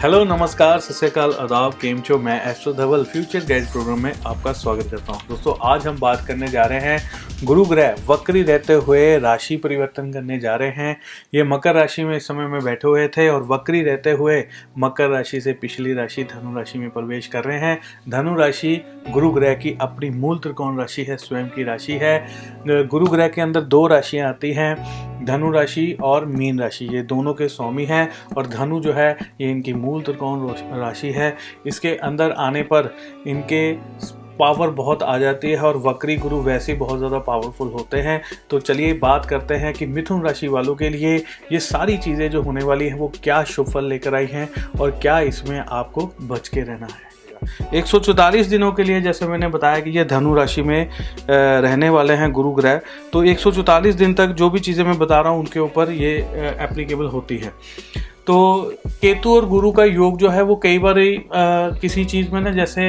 Hello, नमस्कार सत्यकाल अदाब केम चो मैं astro Dhaval, future guide program में आपका स्वागत करता हूँ। दोस्तों, आज हम बात करने जा रहे हैं गुरु ग्रह वक्री रहते हुए राशि परिवर्तन करने जा रहे हैं। ये मकर राशि में इस समय में बैठे हुए थे और वक्री रहते हुए मकर राशि से पिछली राशि धनु राशि में प्रवेश कर रहे हैं। धनु राशि गुरु ग्रह की अपनी मूल त्रिकोण राशि है, स्वयं की राशि है। गुरु ग्रह के अंदर दो राशियाँ आती हैं, धनु राशि और मीन राशि। ये दोनों के स्वामी हैं और धनु जो है, ये इनकी मूल त्रिकोण राशि है। इसके अंदर आने पर इनके पावर बहुत आ जाती है और वक्री गुरु वैसे बहुत ज़्यादा पावरफुल होते हैं। तो चलिए बात करते हैं कि मिथुन राशि वालों के लिए ये सारी चीज़ें जो होने वाली हैं, वो क्या शुभ फल लेकर आई हैं और क्या इसमें आपको बच के रहना है। एक दिनों के लिए जैसे मैंने बताया कि ये धनु राशि में रहने वाले हैं गुरु ग्रह। तो एक दिन तक जो भी चीज़ें मैं बता रहा हूँ, उनके ऊपर ये एप्लीकेबल होती है। तो केतु और गुरु का योग जो है, वो कई बार किसी चीज़ में ना जैसे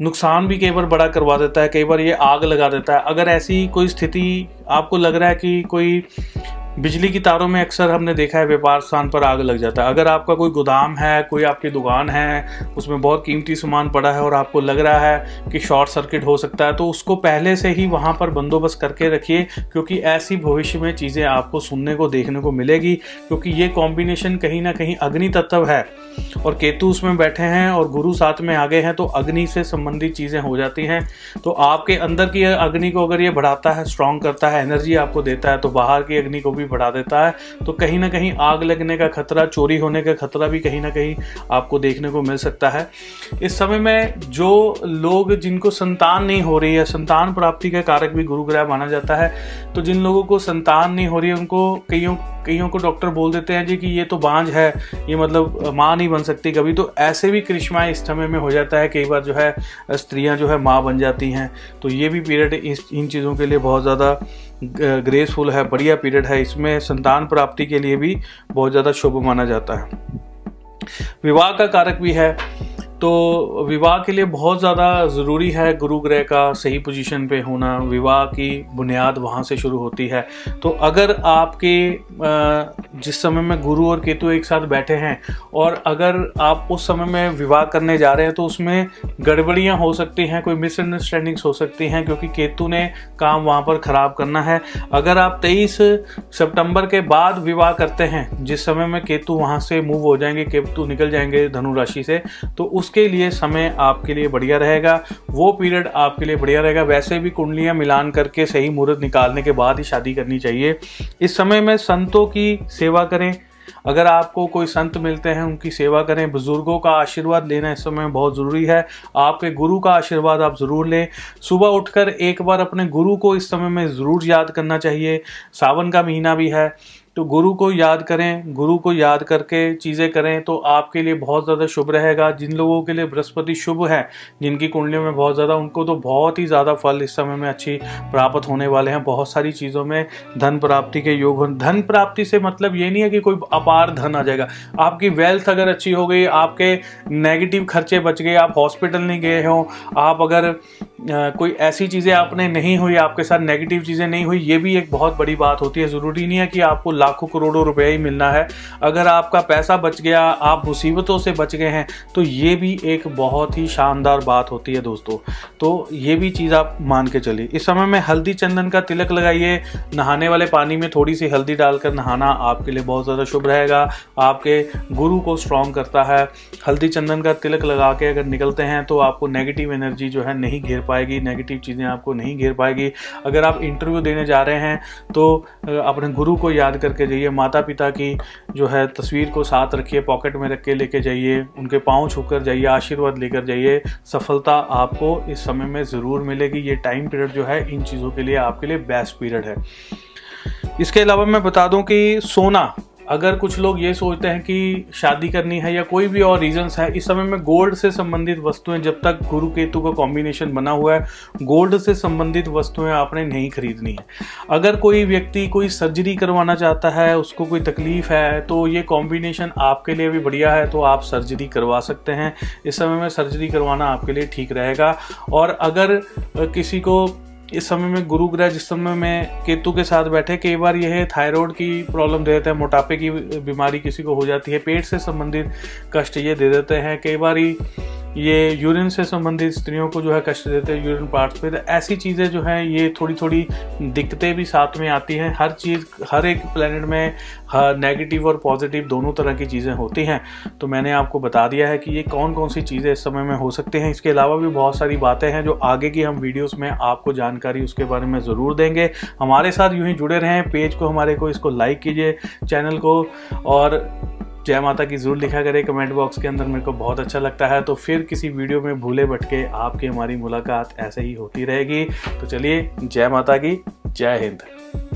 नुकसान भी कई बार बड़ा करवा देता है, कई बार ये आग लगा देता है। अगर ऐसी कोई स्थिति आपको लग रहा है कि कोई बिजली की तारों में अक्सर हमने देखा है, व्यापार स्थान पर आग लग जाता है। अगर आपका कोई गोदाम है, कोई आपकी दुकान है, उसमें बहुत कीमती सामान पड़ा है और आपको लग रहा है कि शॉर्ट सर्किट हो सकता है तो उसको पहले से ही वहाँ पर बंदोबस्त करके रखिए, क्योंकि ऐसी भविष्य में चीज़ें आपको सुनने को, देखने को मिलेगी, क्योंकि ये कॉम्बिनेशन कहीं ना कहीं अग्नि तत्व है। और केतु उसमें बैठे हैं और गुरु साथ में आगे हैं तो अग्नि से संबंधित चीज़ें हो जाती हैं। तो आपके अंदर की अग्नि को अगर ये बढ़ाता है स्ट्रांग करता है एनर्जी आपको देता है तो बाहर की अग्नि को भी बढ़ा देता है। तो कहीं ना कहीं आग लगने का खतरा, चोरी होने का खतरा भी कहीं ना कहीं आपको देखने को मिल सकता है। इस समय में जो लोग जिनको संतान नहीं हो रही है, संतान प्राप्ति का कारक भी गुरु ग्रह माना जाता है तो जिन लोगों को संतान नहीं हो रही है, उनको कईयों कईयों को डॉक्टर बोल देते हैं जी कि ये तो बांझ है, ये मतलब माँ नहीं बन सकती कभी। तो ऐसे भी कृष्माएँ इस समय में हो जाता है, कई बार जो है स्त्रियाँ जो है माँ बन जाती हैं। तो ये भी पीरियड इन चीज़ों के लिए बहुत ज़्यादा ग्रेसफुल है, बढ़िया पीरियड है। इसमें संतान प्राप्ति के लिए भी बहुत ज़्यादा शुभ माना जाता है। विवाह का कारक भी है तो विवाह के लिए बहुत ज़्यादा ज़रूरी है गुरु ग्रह का सही पोजीशन पे होना। विवाह की बुनियाद वहाँ से शुरू होती है। तो अगर आपके जिस समय में गुरु और केतु एक साथ बैठे हैं और अगर आप उस समय में विवाह करने जा रहे हैं तो उसमें गड़बड़ियाँ हो सकती हैं, कोई मिसअंडरस्टैंडिंग्स हो सकती हैं, क्योंकि केतु ने काम वहाँ पर ख़राब करना है। अगर आप तेईस सितंबर के बाद विवाह करते हैं, जिस समय में केतु वहाँ से मूव हो जाएँगे, केतु निकल जाएँगे धनु राशि से तो उस उसके लिए समय आपके लिए बढ़िया रहेगा, वो पीरियड आपके लिए बढ़िया रहेगा। वैसे भी कुंडलियाँ मिलान करके सही मुहूर्त निकालने के बाद ही शादी करनी चाहिए। इस समय में संतों की सेवा करें। अगर आपको कोई संत मिलते हैं, उनकी सेवा करें। बुज़ुर्गों का आशीर्वाद लेना इस समय बहुत ज़रूरी है। आपके गुरु का आशीर्वाद आप ज़रूर लें। सुबह उठकर एक बार अपने गुरु को इस समय में ज़रूर याद करना चाहिए। सावन का महीना भी है। तो गुरु को याद करें, गुरु को याद करके चीज़ें करें तो आपके लिए बहुत ज़्यादा शुभ रहेगा। जिन लोगों के लिए बृहस्पति शुभ है, जिनकी कुंडलियों में बहुत ज़्यादा, उनको तो बहुत ही ज़्यादा फल इस समय में अच्छी प्राप्त होने वाले हैं। बहुत सारी चीज़ों में धन प्राप्ति के योग धन प्राप्ति से मतलब ये नहीं है कि कोई अपार धन आ जाएगा। आपकी वेल्थ अगर अच्छी हो गई, आपके नेगेटिव खर्चे बच गए, आप हॉस्पिटल नहीं गए हो, आप अगर कोई ऐसी चीज़ें आपने नहीं हुई, आपके साथ नेगेटिव चीज़ें नहीं हुई, ये भी एक बहुत बड़ी बात होती है। ज़रूरी नहीं है कि आपको लाखों करोड़ों रुपए ही मिलना है। अगर आपका पैसा बच गया, आप मुसीबतों से बच गए हैं तो ये भी एक बहुत ही शानदार बात होती है दोस्तों। तो ये भी चीज़ आप मान के चलिए। इस समय में हल्दी चंदन का तिलक लगाइए। नहाने वाले पानी में थोड़ी सी हल्दी डालकर नहाना आपके लिए बहुत ज़्यादा शुभ रहेगा। आपके गुरु को स्ट्रॉन्ग करता है। हल्दी चंदन का तिलक लगा के अगर निकलते हैं तो आपको नेगेटिव एनर्जी जो है नहीं घेर पाएगी। नेगेटिव चीज़ें आपको नहीं घेर पाएगी। अगर आप इंटरव्यू देने जा रहे हैं तो अपने गुरु को याद करके जाइए माता पिता की जो है तस्वीर को साथ रखिए, पॉकेट में रख के लेके जाइए, उनके पाँव छूकर जाइए, आशीर्वाद लेकर जाइए। सफलता आपको इस समय में ज़रूर मिलेगी। ये टाइम पीरियड जो है, इन चीज़ों के लिए आपके लिए बेस्ट पीरियड है। इसके अलावा मैं बता दूँ कि सोना अगर कुछ लोग ये सोचते हैं कि शादी करनी है या कोई भी और रीजंस है, इस समय में गोल्ड से संबंधित वस्तुएँ जब तक गुरु केतु का कॉम्बिनेशन बना हुआ है गोल्ड से संबंधित वस्तुएँ आपने नहीं खरीदनी है। अगर कोई व्यक्ति कोई सर्जरी करवाना चाहता है, उसको कोई तकलीफ़ है तो ये कॉम्बिनेशन आपके लिए भी बढ़िया है तो आप सर्जरी करवा सकते हैं। इस समय में सर्जरी करवाना आपके लिए ठीक रहेगा। और अगर किसी को इस समय में गुरु ग्रह जिस समय में केतु के साथ बैठे, कई बार यह थायराइड की प्रॉब्लम दे देते हैं, मोटापे की बीमारी किसी को हो जाती है, पेट से संबंधित कष्ट ये दे देते हैं, कई बार ये यूरिन से संबंधित स्त्रियों को जो है कष्ट देते हैं यूरिन पार्ट्स पे। तो ऐसी चीज़ें जो है, ये थोड़ी थोड़ी दिक्कतें भी साथ में आती हैं। हर चीज़, हर एक प्लेनेट में नेगेटिव और पॉजिटिव दोनों तरह की चीज़ें होती हैं। तो मैंने आपको बता दिया है कि ये कौन कौन सी चीज़ें इस समय में हो सकती हैं। इसके अलावा भी बहुत सारी बातें हैं जो आगे की हम वीडियोज़ में आपको जानकारी उसके बारे में ज़रूर देंगे। हमारे साथ यूँ ही जुड़े रहें। पेज को हमारे को इसको लाइक कीजिए चैनल को। और जय माता की ज़रूर लिखा करें कमेंट बॉक्स के अंदर, मेरे को बहुत अच्छा लगता है। तो फिर किसी वीडियो में भूले भटके आपकी हमारी मुलाकात ऐसे ही होती रहेगी। तो चलिए, जय माता की, जय हिंद।